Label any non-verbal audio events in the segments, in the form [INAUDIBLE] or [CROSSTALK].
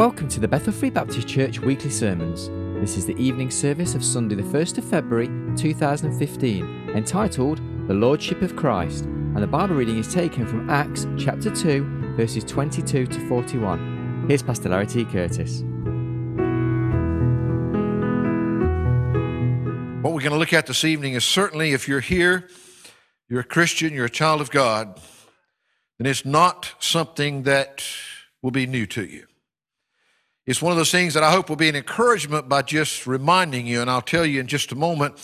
Welcome to the Bethel Free Baptist Church weekly sermons. This is the evening service of Sunday, the 1st of February 2015, entitled The Lordship of Christ, and the Bible reading is taken from Acts chapter 2, verses 22 to 41. Here's Pastor Larry T. Curtis. What we're going to look at this evening is certainly if you're here, you're a Christian, you're a child of God, then it's not something that will be new to you. It's one of those things that I hope will be an encouragement by just reminding you, and I'll tell you in just a moment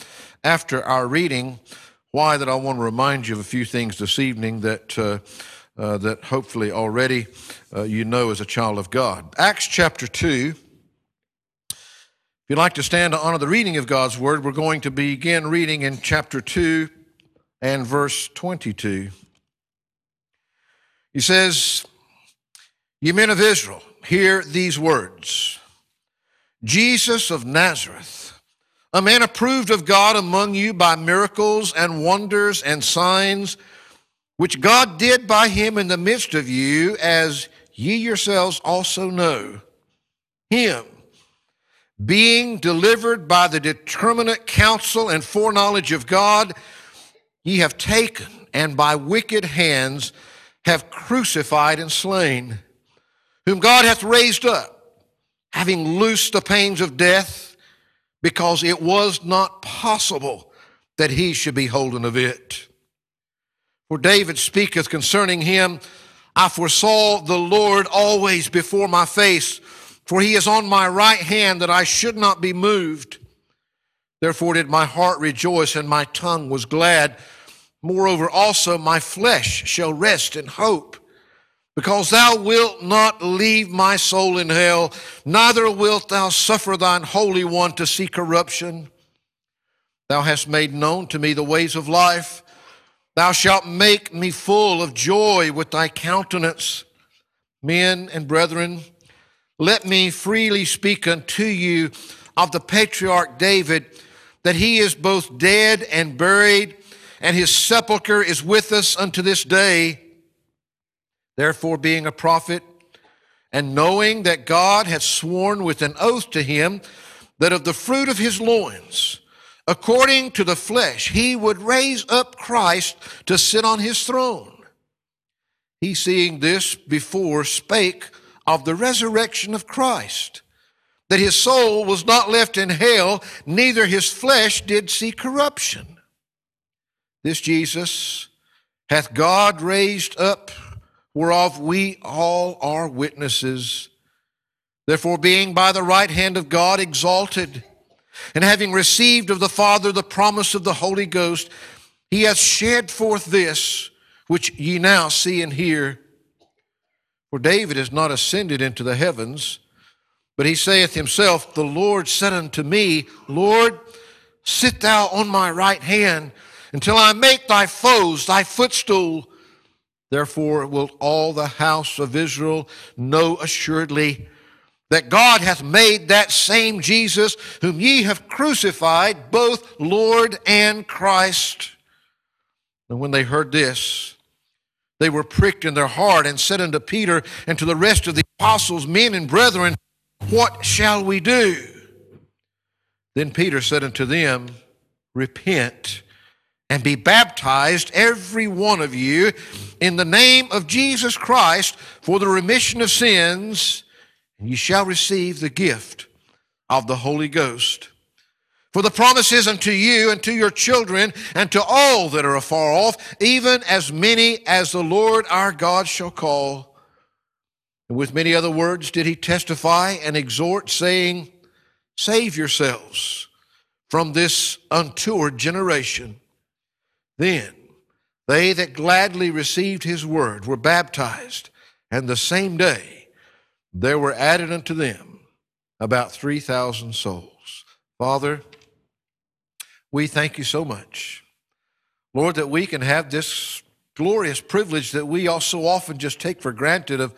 after our reading why that I want to remind you of a few things this evening that uh, uh, that hopefully already uh, you know as a child of God. Acts chapter two. If you'd like to stand to honor the reading of God's word, we're going to begin reading in chapter two and verse twenty-two. He says, "Ye men of Israel." Hear these words Jesus of Nazareth, a man approved of God among you by miracles and wonders and signs, which God did by him in the midst of you, as ye yourselves also know. Him, being delivered by the determinate counsel and foreknowledge of God, ye have taken and by wicked hands have crucified and slain whom God hath raised up, having loosed the pains of death, because it was not possible that he should be holden of it. For David speaketh concerning him, I foresaw the Lord always before my face, for he is on my right hand that I should not be moved. Therefore did my heart rejoice and my tongue was glad. Moreover, also my flesh shall rest in hope because thou wilt not leave my soul in hell, neither wilt thou suffer thine Holy One to see corruption. Thou hast made known to me the ways of life. Thou shalt make me full of joy with thy countenance. Men and brethren, let me freely speak unto you of the patriarch David, that he is both dead and buried, and his sepulchre is with us unto this day. Therefore, being a prophet, and knowing that God had sworn with an oath to him that of the fruit of his loins, according to the flesh, he would raise up Christ to sit on his throne. He, seeing this before, spake of the resurrection of Christ, that his soul was not left in hell, neither his flesh did see corruption. This Jesus hath God raised up whereof we all are witnesses. Therefore, being by the right hand of God exalted, and having received of the Father the promise of the Holy Ghost, he hath shed forth this which ye now see and hear. For David is not ascended into the heavens, but he saith himself, The Lord said unto me, Lord, sit thou on my right hand until I make thy foes thy footstool. Therefore will all the house of Israel know assuredly that God hath made that same Jesus whom ye have crucified both Lord and Christ. And when they heard this, they were pricked in their heart and said unto Peter and to the rest of the apostles, Men and brethren, what shall we do? Then Peter said unto them, Repent and be baptized, every one of you, in the name of Jesus Christ for the remission of sins, and ye shall receive the gift of the Holy Ghost. For the promise is unto you and to your children and to all that are afar off, even as many as the Lord our God shall call. And with many other words did he testify and exhort, saying, Save yourselves from this untoward generation. Then they that gladly received his word were baptized, and the same day there were added unto them about 3,000 souls. Father, we thank you so much. Lord, that we can have this glorious privilege that we also often just take for granted of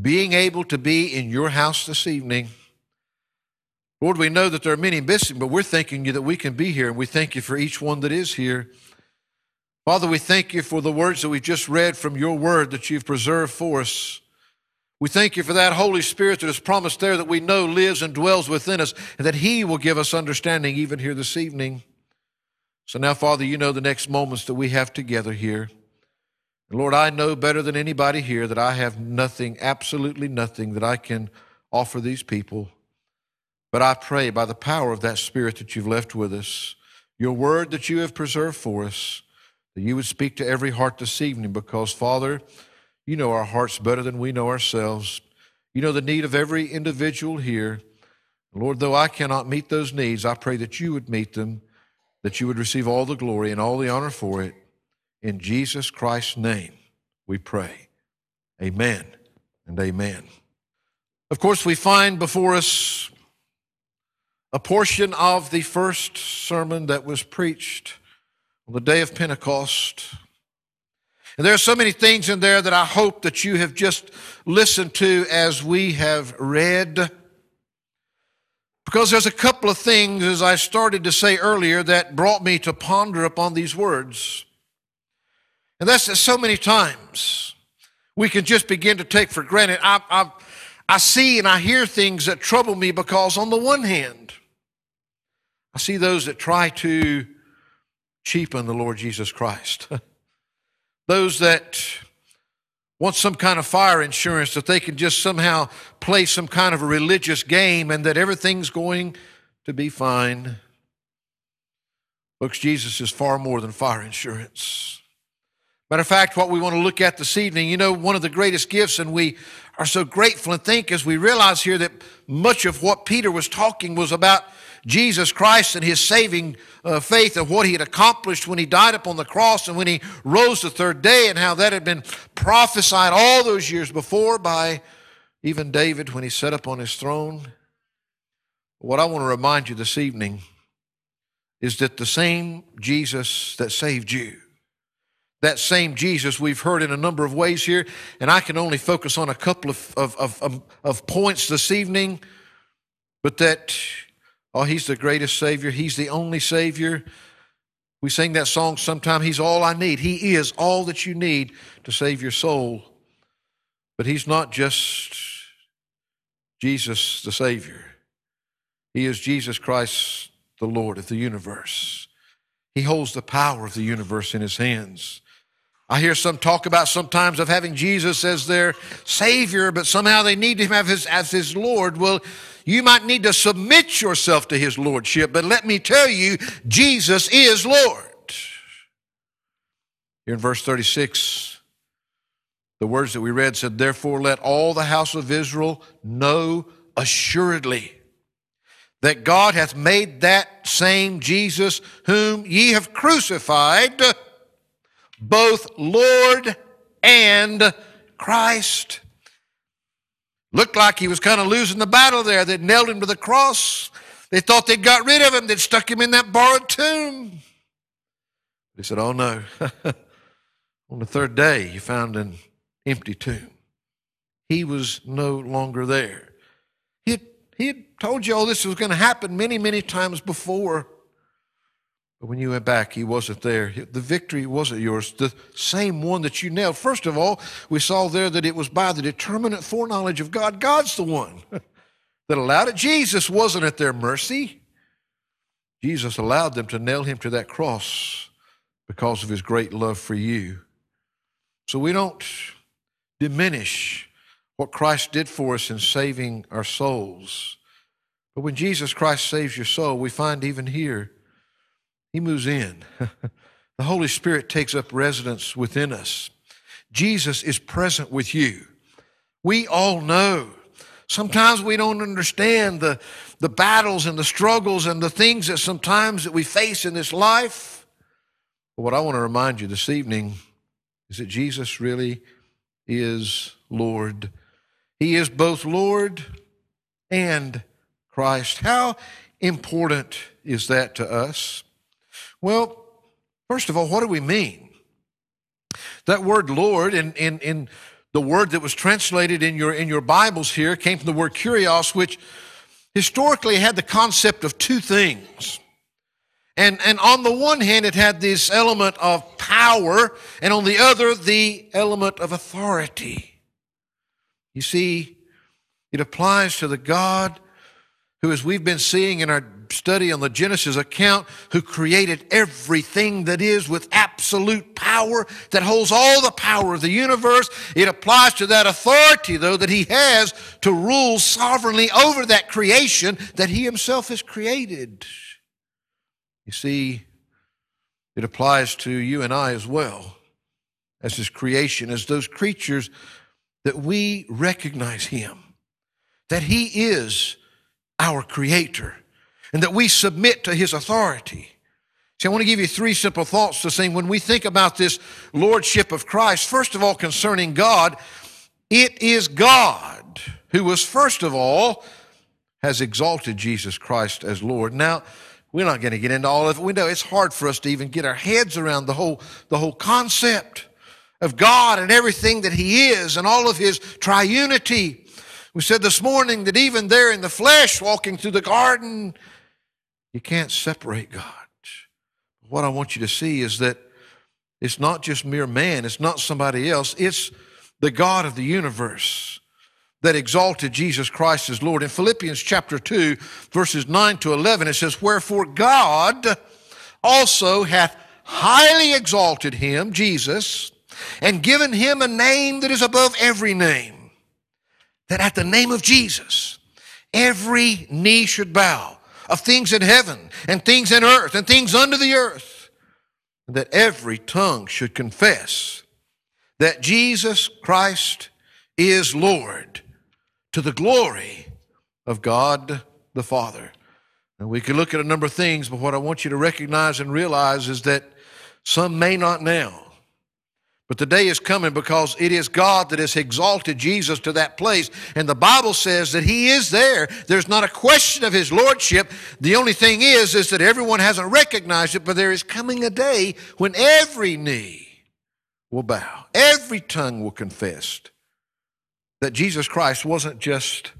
being able to be in your house this evening. Lord, we know that there are many missing, but we're thanking you that we can be here, and we thank you for each one that is here. Father, we thank you for the words that we've just read from your word that you've preserved for us. We thank you for that Holy Spirit that is promised there that we know lives and dwells within us, and that He will give us understanding even here this evening. So now, Father, you know the next moments that we have together here. And Lord, I know better than anybody here that I have nothing, absolutely nothing that I can offer these people. But I pray by the power of that Spirit that you've left with us, your word that you have preserved for us, that you would speak to every heart this evening because, Father, you know our hearts better than we know ourselves. You know the need of every individual here. Lord, though I cannot meet those needs, I pray that you would meet them, that you would receive all the glory and all the honor for it. In Jesus Christ's name, we pray. Amen and amen. Of course, we find before us a portion of the first sermon that was preached on the day of Pentecost. And there are so many things in there that I hope that you have just listened to as we have read. Because there's a couple of things, as I started to say earlier, that brought me to ponder upon these words. And that's that so many times we can just begin to take for granted. I, I, I see and I hear things that trouble me because, on the one hand, I see those that try to cheapen the Lord Jesus Christ. [LAUGHS] those that want some kind of fire insurance that they can just somehow play some kind of a religious game and that everything's going to be fine. Folks, Jesus is far more than fire insurance. Matter of fact, what we want to look at this evening, you know, one of the greatest gifts, and we are so grateful and think as we realize here that much of what Peter was talking was about Jesus Christ and his saving uh, faith and what he had accomplished when he died upon the cross and when he rose the third day, and how that had been prophesied all those years before by even David when he sat up on his throne. What I want to remind you this evening is that the same Jesus that saved you that same Jesus we've heard in a number of ways here, and I can only focus on a couple of, of, of, of, points this evening, but that, oh, He's the greatest Savior, He's the only Savior. We sing that song sometime, He's all I need. He is all that you need to save your soul. But He's not just Jesus the Savior, He is Jesus Christ the Lord of the universe. He holds the power of the universe in His hands. I hear some talk about sometimes of having Jesus as their Savior, but somehow they need him as his, as his Lord. Well, you might need to submit yourself to his Lordship, but let me tell you, Jesus is Lord. Here in verse 36, the words that we read said, Therefore let all the house of Israel know assuredly that God hath made that same Jesus whom ye have crucified both Lord and Christ. Looked like he was kind of losing the battle there. They nailed him to the cross. They thought they'd got rid of him. They'd stuck him in that borrowed tomb. He said, Oh no. [LAUGHS] On the third day, he found an empty tomb. He was no longer there. He had, he had told you all this was going to happen many, many times before. But when you went back, he wasn't there. The victory wasn't yours. The same one that you nailed. First of all, we saw there that it was by the determinate foreknowledge of God. God's the one [LAUGHS] that allowed it. Jesus wasn't at their mercy. Jesus allowed them to nail him to that cross because of his great love for you. So we don't diminish what Christ did for us in saving our souls. But when Jesus Christ saves your soul, we find even here he moves in. [LAUGHS] the Holy Spirit takes up residence within us. Jesus is present with you. We all know. Sometimes we don't understand the, the battles and the struggles and the things that sometimes that we face in this life. But what I want to remind you this evening is that Jesus really is Lord. He is both Lord and Christ. How important is that to us? Well, first of all, what do we mean? That word Lord in, in, in the word that was translated in your, in your Bibles here came from the word kurios, which historically had the concept of two things. And, and on the one hand, it had this element of power, and on the other, the element of authority. You see, it applies to the God who, as we've been seeing in our study on the Genesis account, who created everything that is with absolute power, that holds all the power of the universe. It applies to that authority, though, that he has to rule sovereignly over that creation that he himself has created. You see, it applies to you and I as well, as his creation, as those creatures that we recognize him, that he is our creator and that we submit to his authority. See, I want to give you three simple thoughts to say when we think about this lordship of Christ, first of all, concerning God, it is God who was, first of all, has exalted Jesus Christ as Lord. Now, we're not going to get into all of it. We know it's hard for us to even get our heads around the whole, the whole concept of God and everything that He is and all of His triunity. We said this morning that even there in the flesh, walking through the garden, you can't separate God. What I want you to see is that it's not just mere man, it's not somebody else, it's the God of the universe that exalted Jesus Christ as Lord. In Philippians chapter 2, verses 9 to 11, it says, Wherefore God also hath highly exalted him, Jesus, and given him a name that is above every name that at the name of Jesus, every knee should bow of things in heaven and things in earth and things under the earth, and that every tongue should confess that Jesus Christ is Lord to the glory of God the Father. And we could look at a number of things, but what I want you to recognize and realize is that some may not now but the day is coming because it is God that has exalted Jesus to that place. And the Bible says that he is there. There's not a question of his lordship. The only thing is, is that everyone hasn't recognized it, but there is coming a day when every knee will bow. Every tongue will confess that Jesus Christ wasn't just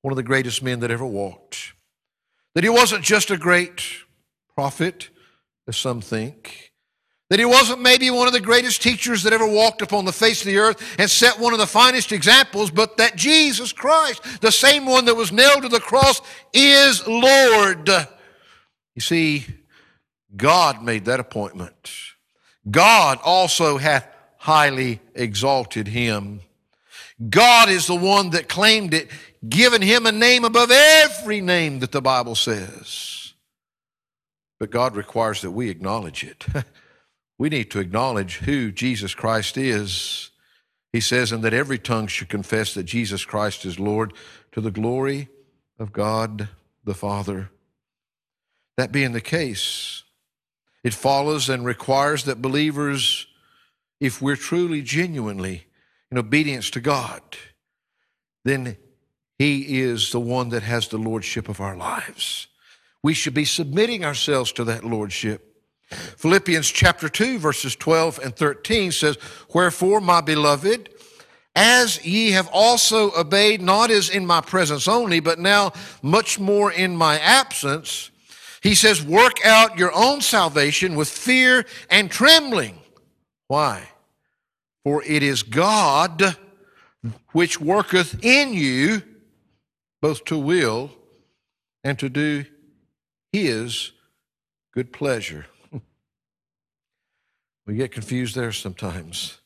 one of the greatest men that ever walked. That he wasn't just a great prophet, as some think that he wasn't maybe one of the greatest teachers that ever walked upon the face of the earth and set one of the finest examples, but that Jesus Christ, the same one that was nailed to the cross, is Lord. You see, God made that appointment. God also hath highly exalted him. God is the one that claimed it, given him a name above every name that the Bible says. But God requires that we acknowledge it. [LAUGHS] we need to acknowledge who Jesus Christ is. He says, and that every tongue should confess that Jesus Christ is Lord to the glory of God the Father. That being the case, it follows and requires that believers, if we're truly, genuinely in obedience to God, then He is the one that has the lordship of our lives. We should be submitting ourselves to that lordship. Philippians chapter 2, verses 12 and 13 says, Wherefore, my beloved, as ye have also obeyed, not as in my presence only, but now much more in my absence, he says, Work out your own salvation with fear and trembling. Why? For it is God which worketh in you both to will and to do his good pleasure. We get confused there sometimes.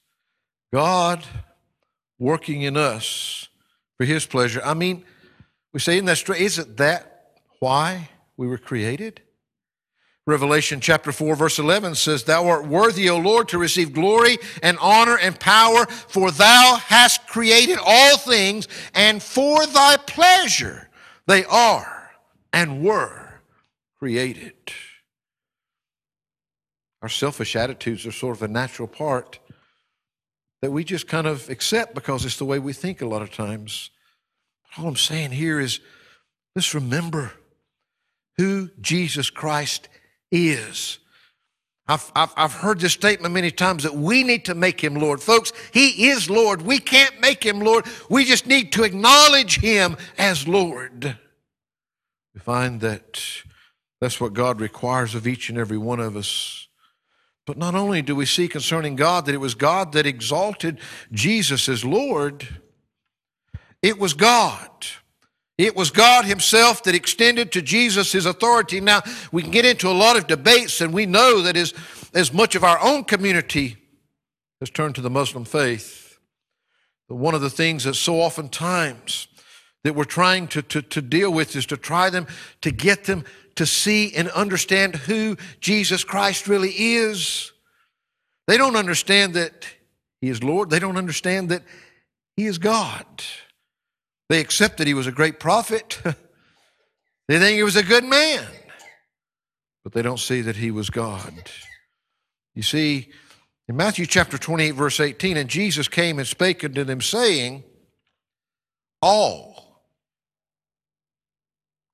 God working in us for his pleasure. I mean, we say, isn't that straight? Isn't that why we were created? Revelation chapter 4, verse 11 says, Thou art worthy, O Lord, to receive glory and honor and power, for thou hast created all things, and for thy pleasure they are and were created. Our selfish attitudes are sort of a natural part that we just kind of accept because it's the way we think a lot of times. All I'm saying here is let's remember who Jesus Christ is. I've, I've, I've, heard this statement many times that we need to make him Lord. Folks, he is Lord. We can't make him Lord. We just need to acknowledge him as Lord. We find that that's what God requires of each and every one of us. But not only do we see concerning God that it was God that exalted Jesus as Lord, It was God. It was God Himself that extended to Jesus His authority. Now, we can get into a lot of debates, and we know that as, as much of our own community has turned to the Muslim faith, but one of the things that so oftentimes that we're trying to, to, to deal with is to try them, to get them to see and understand who Jesus Christ really is. They don't understand that He is Lord, they don't understand that He is God. They accept that He was a great prophet, [LAUGHS] they think He was a good man, but they don't see that He was God. You see, in Matthew chapter 28, verse 18, and Jesus came and spake unto them, saying, All.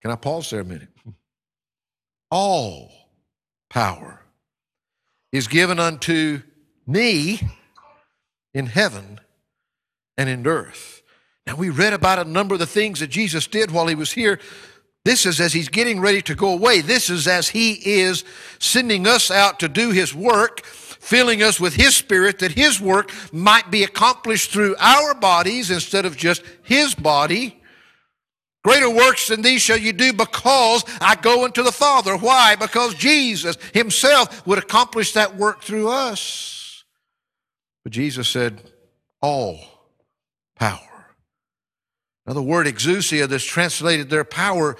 Can I pause there a minute? [LAUGHS] All power is given unto me in heaven and in earth. Now, we read about a number of the things that Jesus did while he was here. This is as he's getting ready to go away. This is as he is sending us out to do his work, filling us with his spirit that his work might be accomplished through our bodies instead of just his body. Greater works than these shall you do because I go unto the Father. Why? Because Jesus himself would accomplish that work through us. But Jesus said, all power. Now, the word exousia that's translated their power,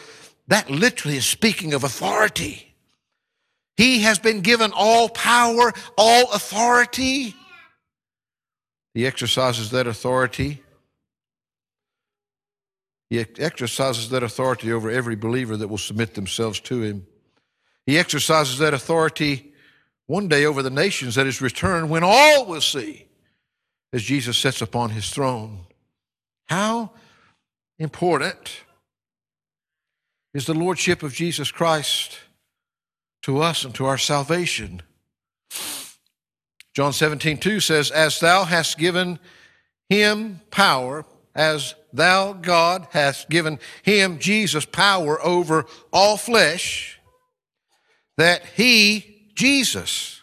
that literally is speaking of authority. He has been given all power, all authority. He exercises that authority he exercises that authority over every believer that will submit themselves to him. He exercises that authority one day over the nations at his return when all will see as Jesus sits upon his throne. How important is the lordship of Jesus Christ to us and to our salvation? John 17, 2 says, As thou hast given him power, as thou, God, hast given him, Jesus, power over all flesh, that he, Jesus,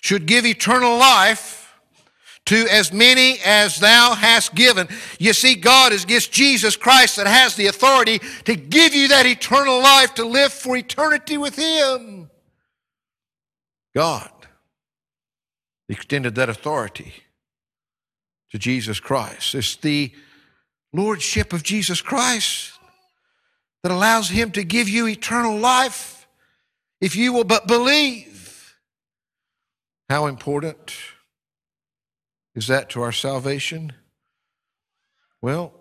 should give eternal life to as many as thou hast given. You see, God is just Jesus Christ that has the authority to give you that eternal life to live for eternity with him. God extended that authority to Jesus Christ. It's the lordship of Jesus Christ that allows him to give you eternal life if you will but believe. How important is that to our salvation? Well,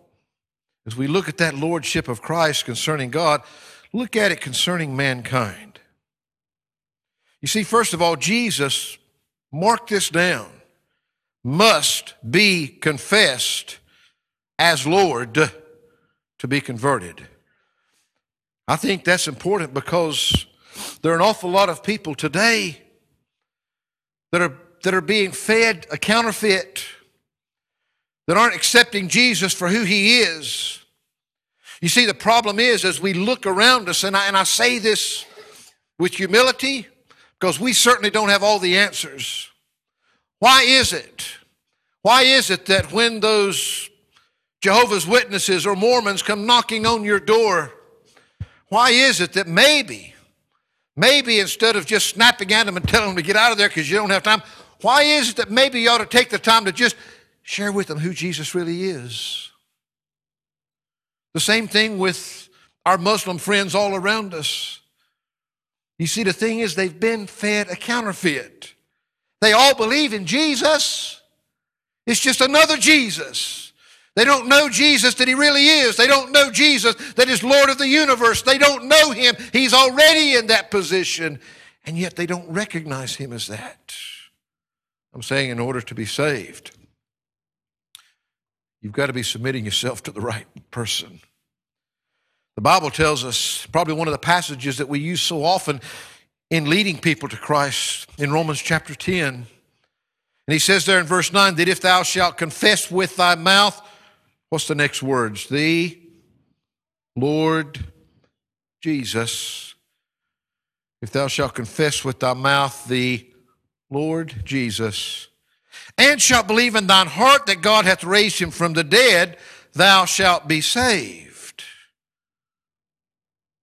as we look at that lordship of Christ concerning God, look at it concerning mankind. You see, first of all, Jesus, mark this down, must be confessed as Lord to be converted. I think that's important because there are an awful lot of people today that are, that are being fed a counterfeit, that aren't accepting Jesus for who he is. You see, the problem is as we look around us, and I, and I say this with humility because we certainly don't have all the answers. Why is it? Why is it that when those Jehovah's Witnesses or Mormons come knocking on your door, why is it that maybe, maybe instead of just snapping at them and telling them to get out of there because you don't have time, why is it that maybe you ought to take the time to just share with them who Jesus really is? The same thing with our Muslim friends all around us. You see, the thing is, they've been fed a counterfeit. They all believe in Jesus, it's just another Jesus. They don't know Jesus that He really is. They don't know Jesus that is Lord of the universe. They don't know Him. He's already in that position, and yet they don't recognize Him as that. I'm saying, in order to be saved, you've got to be submitting yourself to the right person. The Bible tells us, probably one of the passages that we use so often in leading people to Christ in Romans chapter 10. And he says there in verse 9 that if thou shalt confess with thy mouth What's the next words? The Lord Jesus. If thou shalt confess with thy mouth the Lord Jesus, and shalt believe in thine heart that God hath raised him from the dead, thou shalt be saved.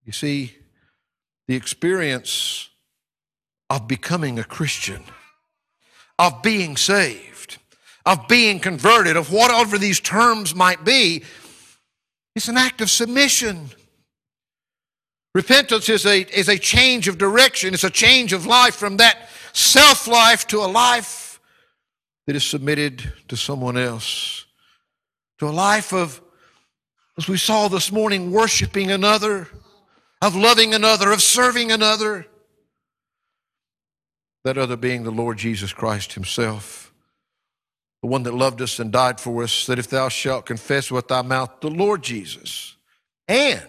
You see, the experience of becoming a Christian, of being saved, of being converted, of whatever these terms might be, it's an act of submission. Repentance is a, is a change of direction, it's a change of life from that self life to a life that is submitted to someone else, to a life of, as we saw this morning, worshiping another, of loving another, of serving another. That other being the Lord Jesus Christ Himself, the one that loved us and died for us, that if thou shalt confess with thy mouth the Lord Jesus, and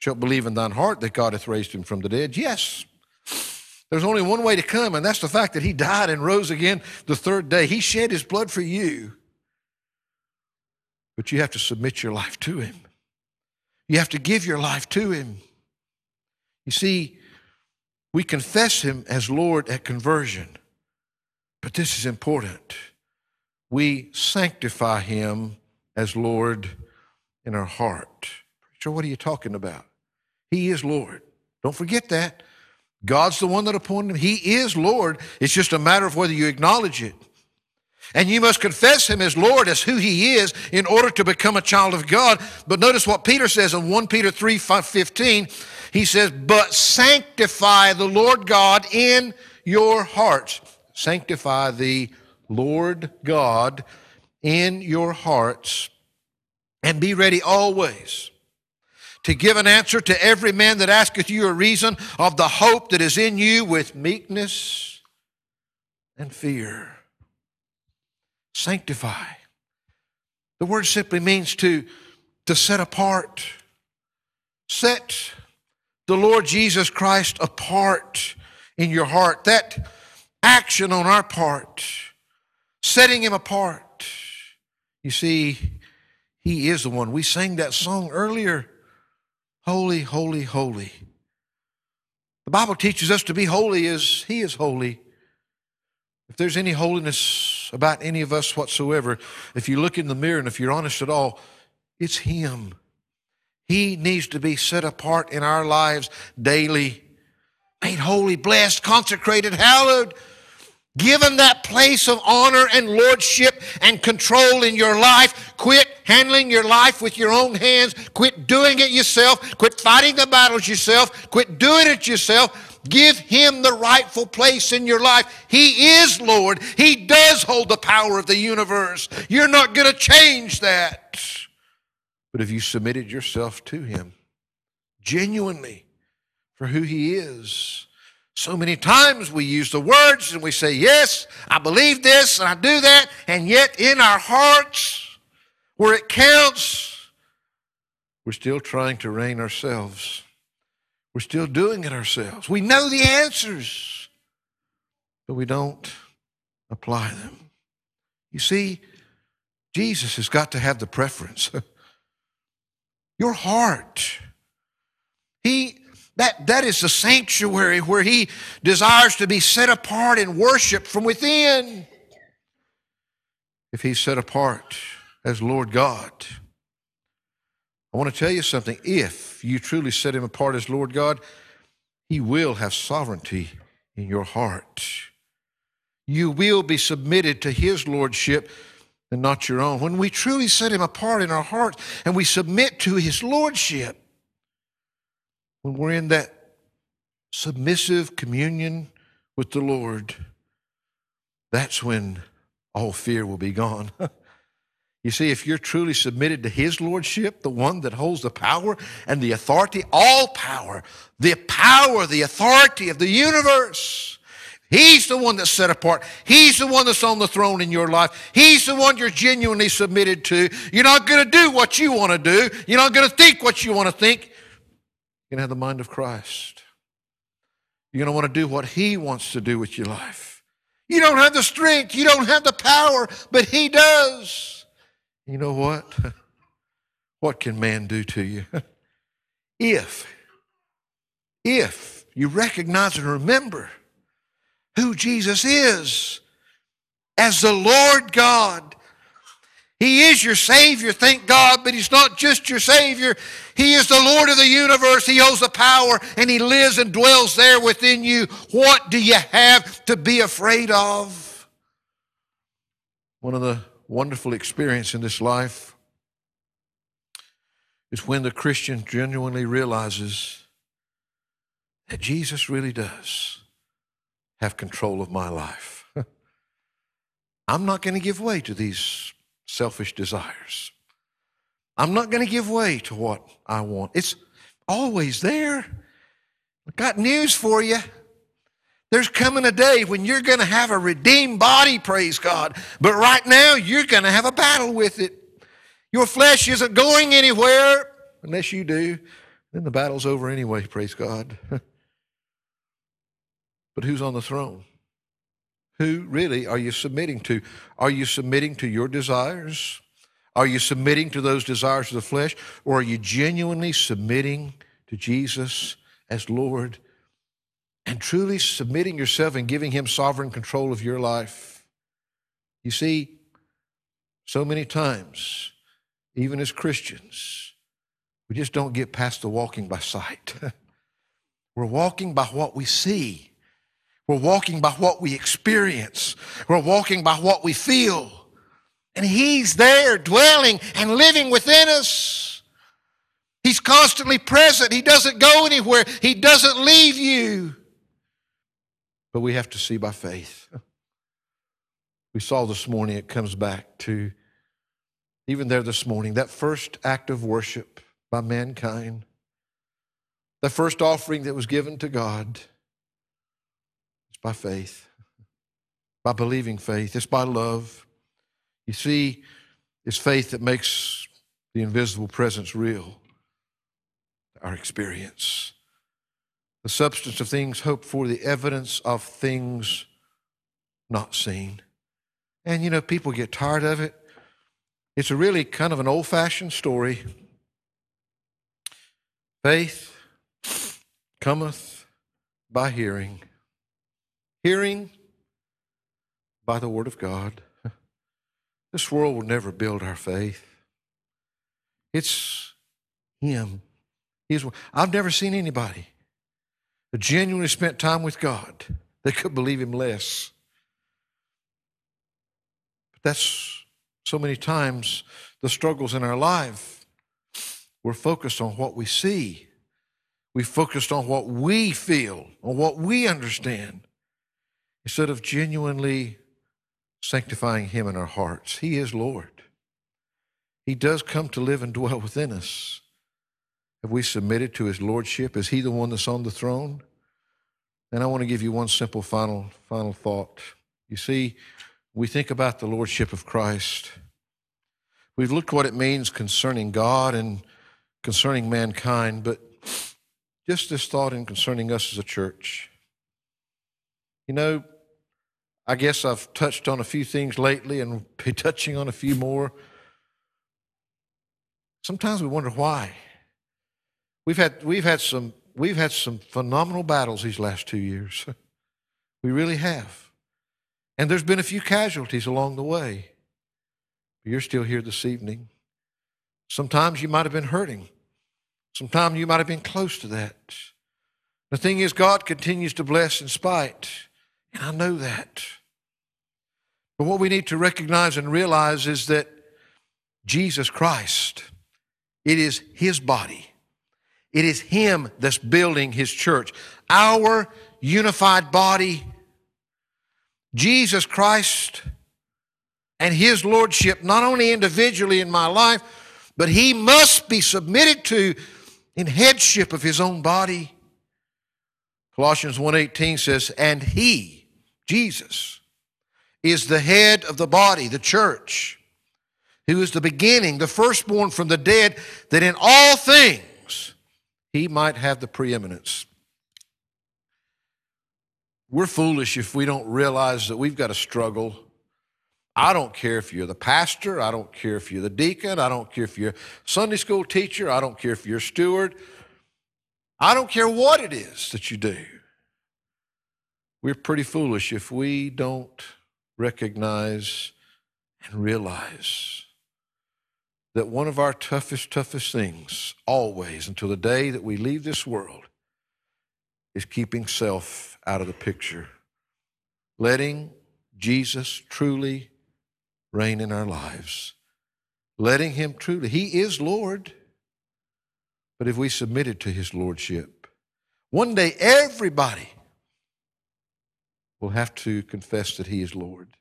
shalt believe in thine heart that God hath raised him from the dead, yes, there's only one way to come, and that's the fact that he died and rose again the third day. He shed his blood for you. But you have to submit your life to him. You have to give your life to him. You see, we confess him as Lord at conversion. But this is important. We sanctify him as Lord in our heart. Preacher, what are you talking about? He is Lord. Don't forget that. God's the one that appointed him. He is Lord. It's just a matter of whether you acknowledge it. And you must confess him as Lord, as who he is, in order to become a child of God. But notice what Peter says in 1 Peter 3 15. He says, But sanctify the Lord God in your hearts. Sanctify the Lord God in your hearts, and be ready always to give an answer to every man that asketh you a reason of the hope that is in you with meekness and fear. Sanctify. The word simply means to, to set apart. Set the Lord Jesus Christ apart in your heart. That action on our part, setting him apart. You see, he is the one. We sang that song earlier. Holy, holy, holy. The Bible teaches us to be holy as He is holy. If there's any holiness about any of us whatsoever, if you look in the mirror and if you're honest at all, it's Him. He needs to be set apart in our lives daily, made holy, blessed, consecrated, hallowed given that place of honor and lordship and control in your life. Quit handling your life with your own hands. Quit doing it yourself. Quit fighting the battles yourself. Quit doing it yourself. Give him the rightful place in your life. He is Lord. He does hold the power of the universe. You're not going to change that. But if you submitted yourself to him genuinely for who he is, so many times we use the words and we say, Yes, I believe this and I do that, and yet in our hearts, where it counts, we're still trying to reign ourselves. We're still doing it ourselves. We know the answers, but we don't apply them. You see, Jesus has got to have the preference. [LAUGHS] Your heart. He that, that is the sanctuary where he desires to be set apart and worshiped from within. If he's set apart as Lord God, I want to tell you something. If you truly set him apart as Lord God, he will have sovereignty in your heart. You will be submitted to his lordship and not your own. When we truly set him apart in our hearts and we submit to his lordship, when we're in that submissive communion with the Lord, that's when all fear will be gone. [LAUGHS] you see, if you're truly submitted to His Lordship, the one that holds the power and the authority, all power, the power, the authority of the universe, He's the one that's set apart. He's the one that's on the throne in your life. He's the one you're genuinely submitted to. You're not going to do what you want to do. You're not going to think what you want to think. You're going to have the mind of Christ. You're going to want to do what He wants to do with your life. You don't have the strength, you don't have the power, but He does. You know what? [LAUGHS] What can man do to you? [LAUGHS] If, if you recognize and remember who Jesus is as the Lord God, He is your Savior, thank God, but He's not just your Savior. He is the Lord of the universe. He holds the power and He lives and dwells there within you. What do you have to be afraid of? One of the wonderful experiences in this life is when the Christian genuinely realizes that Jesus really does have control of my life. [LAUGHS] I'm not going to give way to these selfish desires. I'm not going to give way to what I want. It's always there. I've got news for you. There's coming a day when you're going to have a redeemed body, praise God. But right now, you're going to have a battle with it. Your flesh isn't going anywhere unless you do. Then the battle's over anyway, praise God. [LAUGHS] but who's on the throne? Who really are you submitting to? Are you submitting to your desires? Are you submitting to those desires of the flesh? Or are you genuinely submitting to Jesus as Lord and truly submitting yourself and giving Him sovereign control of your life? You see, so many times, even as Christians, we just don't get past the walking by sight. [LAUGHS] We're walking by what we see. We're walking by what we experience. We're walking by what we feel. And He's there dwelling and living within us. He's constantly present. He doesn't go anywhere. He doesn't leave you. But we have to see by faith. We saw this morning, it comes back to even there this morning, that first act of worship by mankind, the first offering that was given to God by faith, by believing faith. It's by love. You see, it's faith that makes the invisible presence real, our experience. The substance of things hoped for, the evidence of things not seen. And you know, people get tired of it. It's a really kind of an old fashioned story. Faith cometh by hearing Hearing by the Word of God. This world will never build our faith. It's Him. He's, I've never seen anybody that genuinely spent time with God that could believe Him less. But that's so many times the struggles in our life. We're focused on what we see. We focused on what we feel, on what we understand instead of genuinely sanctifying Him in our hearts. He is Lord. He does come to live and dwell within us. Have we submitted to His Lordship? Is He the one that's on the throne? And I want to give you one simple final, final thought. You see, we think about the Lordship of Christ. We've looked what it means concerning God and concerning mankind, but just this thought in concerning us as a church. You know, I guess I've touched on a few things lately and [LAUGHS] be touching on a few more. Sometimes we wonder why. We've had, we've had, some, we've had some phenomenal battles these last two years. [LAUGHS] we really have. And there's been a few casualties along the way. But you're still here this evening. Sometimes you might have been hurting. Sometimes you might have been close to that. The thing is, God continues to bless in spite. I know that. But what we need to recognize and realize is that Jesus Christ, it is His body. It is Him that's building His church. Our unified body, Jesus Christ and His Lordship, not only individually in my life, but He must be submitted to in headship of His own body. Colossians 1.18 says, and He, Jesus is the head of the body, the church, who is the beginning, the firstborn from the dead, that in all things he might have the preeminence. We're foolish if we don't realize that we've got to struggle. I don't care if you're the pastor, I don't care if you're the deacon, I don't care if you're Sunday school teacher, I don't care if you're a steward. I don't care what it is that you do. We're pretty foolish if we don't recognize and realize that one of our toughest, toughest things, always until the day that we leave this world, is keeping self out of the picture, letting Jesus truly reign in our lives, letting Him truly, He is Lord. But if we submitted to His Lordship, one day everybody will have to confess that He is Lord.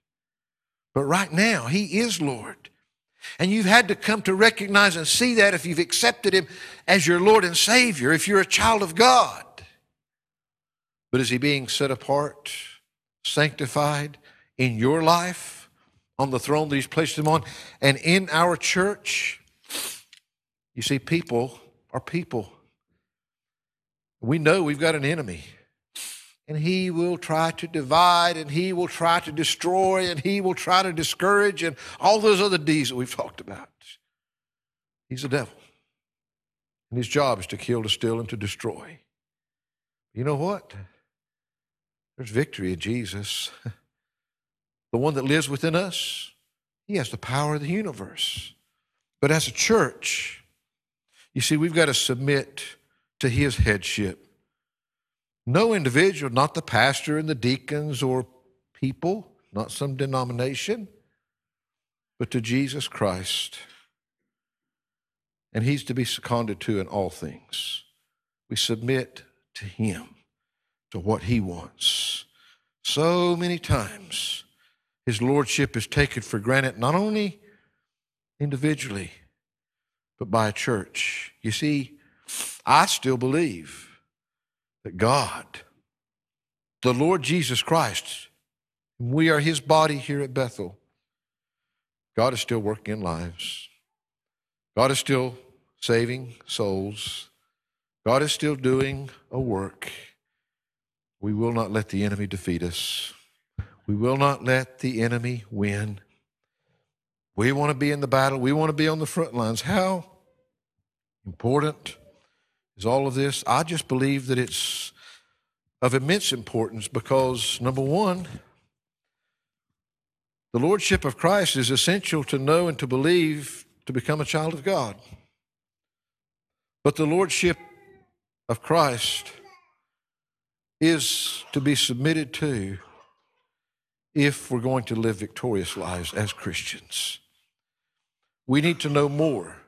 But right now, He is Lord. And you've had to come to recognize and see that if you've accepted Him as your Lord and Savior, if you're a child of God. But is He being set apart, sanctified in your life, on the throne that He's placed Him on, and in our church? You see, people are people. We know we've got an enemy and he will try to divide and he will try to destroy and he will try to discourage and all those other deeds that we've talked about. He's the devil. And his job is to kill, to steal, and to destroy. You know what? There's victory in Jesus. [LAUGHS] The one that lives within us, he has the power of the universe. But as a church, you see, we've got to submit to his headship. No individual, not the pastor and the deacons or people, not some denomination, but to Jesus Christ. And he's to be seconded to in all things. We submit to him, to what he wants. So many times, his lordship is taken for granted, not only individually, but by a church. You see, I still believe that God, the Lord Jesus Christ, we are his body here at Bethel. God is still working in lives. God is still saving souls. God is still doing a work. We will not let the enemy defeat us. We will not let the enemy win. We want to be in the battle. We want to be on the front lines. How important is all of this? I just believe that it's of immense importance because, number one, the Lordship of Christ is essential to know and to believe to become a child of God. But the Lordship of Christ is to be submitted to if we're going to live victorious lives as Christians. We need to know more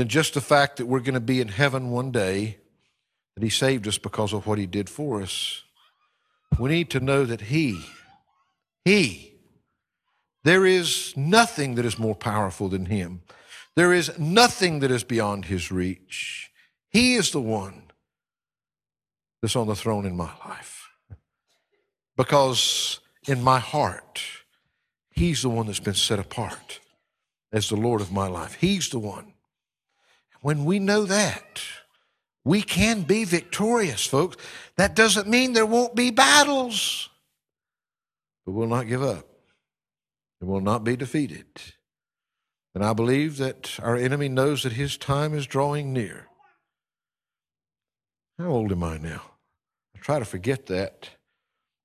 than just the fact that we're going to be in heaven one day, that He saved us because of what He did for us. We need to know that He, He, there is nothing that is more powerful than Him. There is nothing that is beyond His reach. He is the one that's on the throne in my life. Because in my heart, He's the one that's been set apart as the Lord of my life. He's the one when we know that, we can be victorious, folks. That doesn't mean there won't be battles, but we'll not give up and will not be defeated. And I believe that our enemy knows that his time is drawing near. How old am I now? I try to forget that.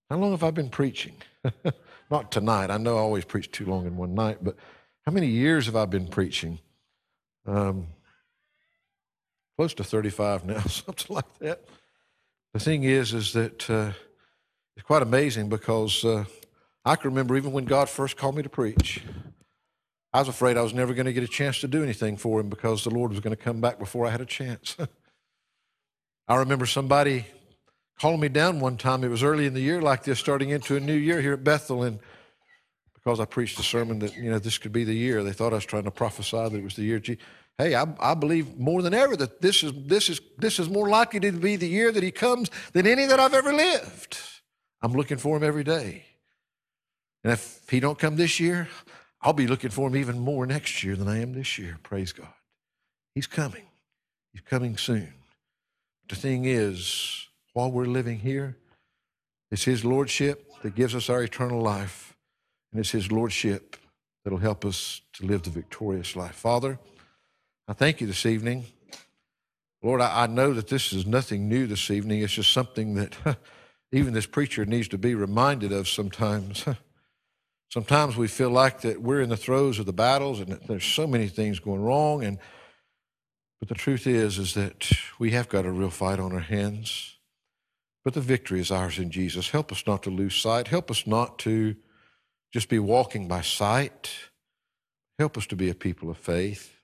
How long have I been preaching? [LAUGHS] Not tonight. I know I always preach too long in one night, but how many years have I been preaching? Um, close to 35 now, [LAUGHS] something like that. The thing is, is that uh, it's quite amazing because uh, I can remember even when God first called me to preach, I was afraid I was never going to get a chance to do anything for Him because the Lord was going to come back before I had a chance. [LAUGHS] I remember somebody calling me down one time. It was early in the year, like this, starting into a new year here at Bethel, and because I preached a sermon that you know this could be the year, they thought I was trying to prophesy that it was the year. Hey, I, I believe more than ever that this is, this, is, this is more likely to be the year that he comes than any that I've ever lived. I'm looking for him every day. And if he don't come this year, I'll be looking for him even more next year than I am this year. Praise God. He's coming. He's coming soon. The thing is, while we're living here, it's his lordship that gives us our eternal life, and it's his lordship that'll help us to live the victorious life. Father, I thank you this evening. Lord, I, I know that this is nothing new this evening. It's just something that [LAUGHS] even this preacher needs to be reminded of sometimes. [LAUGHS] Sometimes we feel like that we're in the throes of the battles and there's so many things going wrong. And but the truth is, is that we have got a real fight on our hands. But the victory is ours in Jesus. Help us not to lose sight. Help us not to just be walking by sight. Help us to be a people of faith.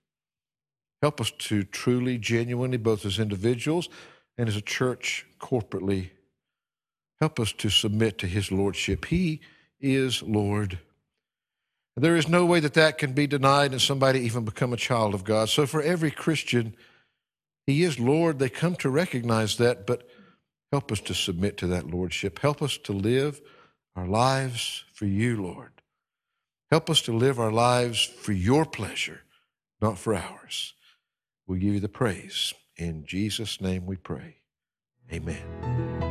Help us to truly, genuinely, both as individuals and as a church corporately, help us to submit to His Lordship. He is Lord. There is no way that that can be denied and somebody even become a child of God. So for every Christian, He is Lord. They come to recognize that, but help us to submit to that Lordship. Help us to live our lives for you, Lord. Help us to live our lives for your pleasure, not for ours. We give you the praise. In Jesus' name we pray. Amen.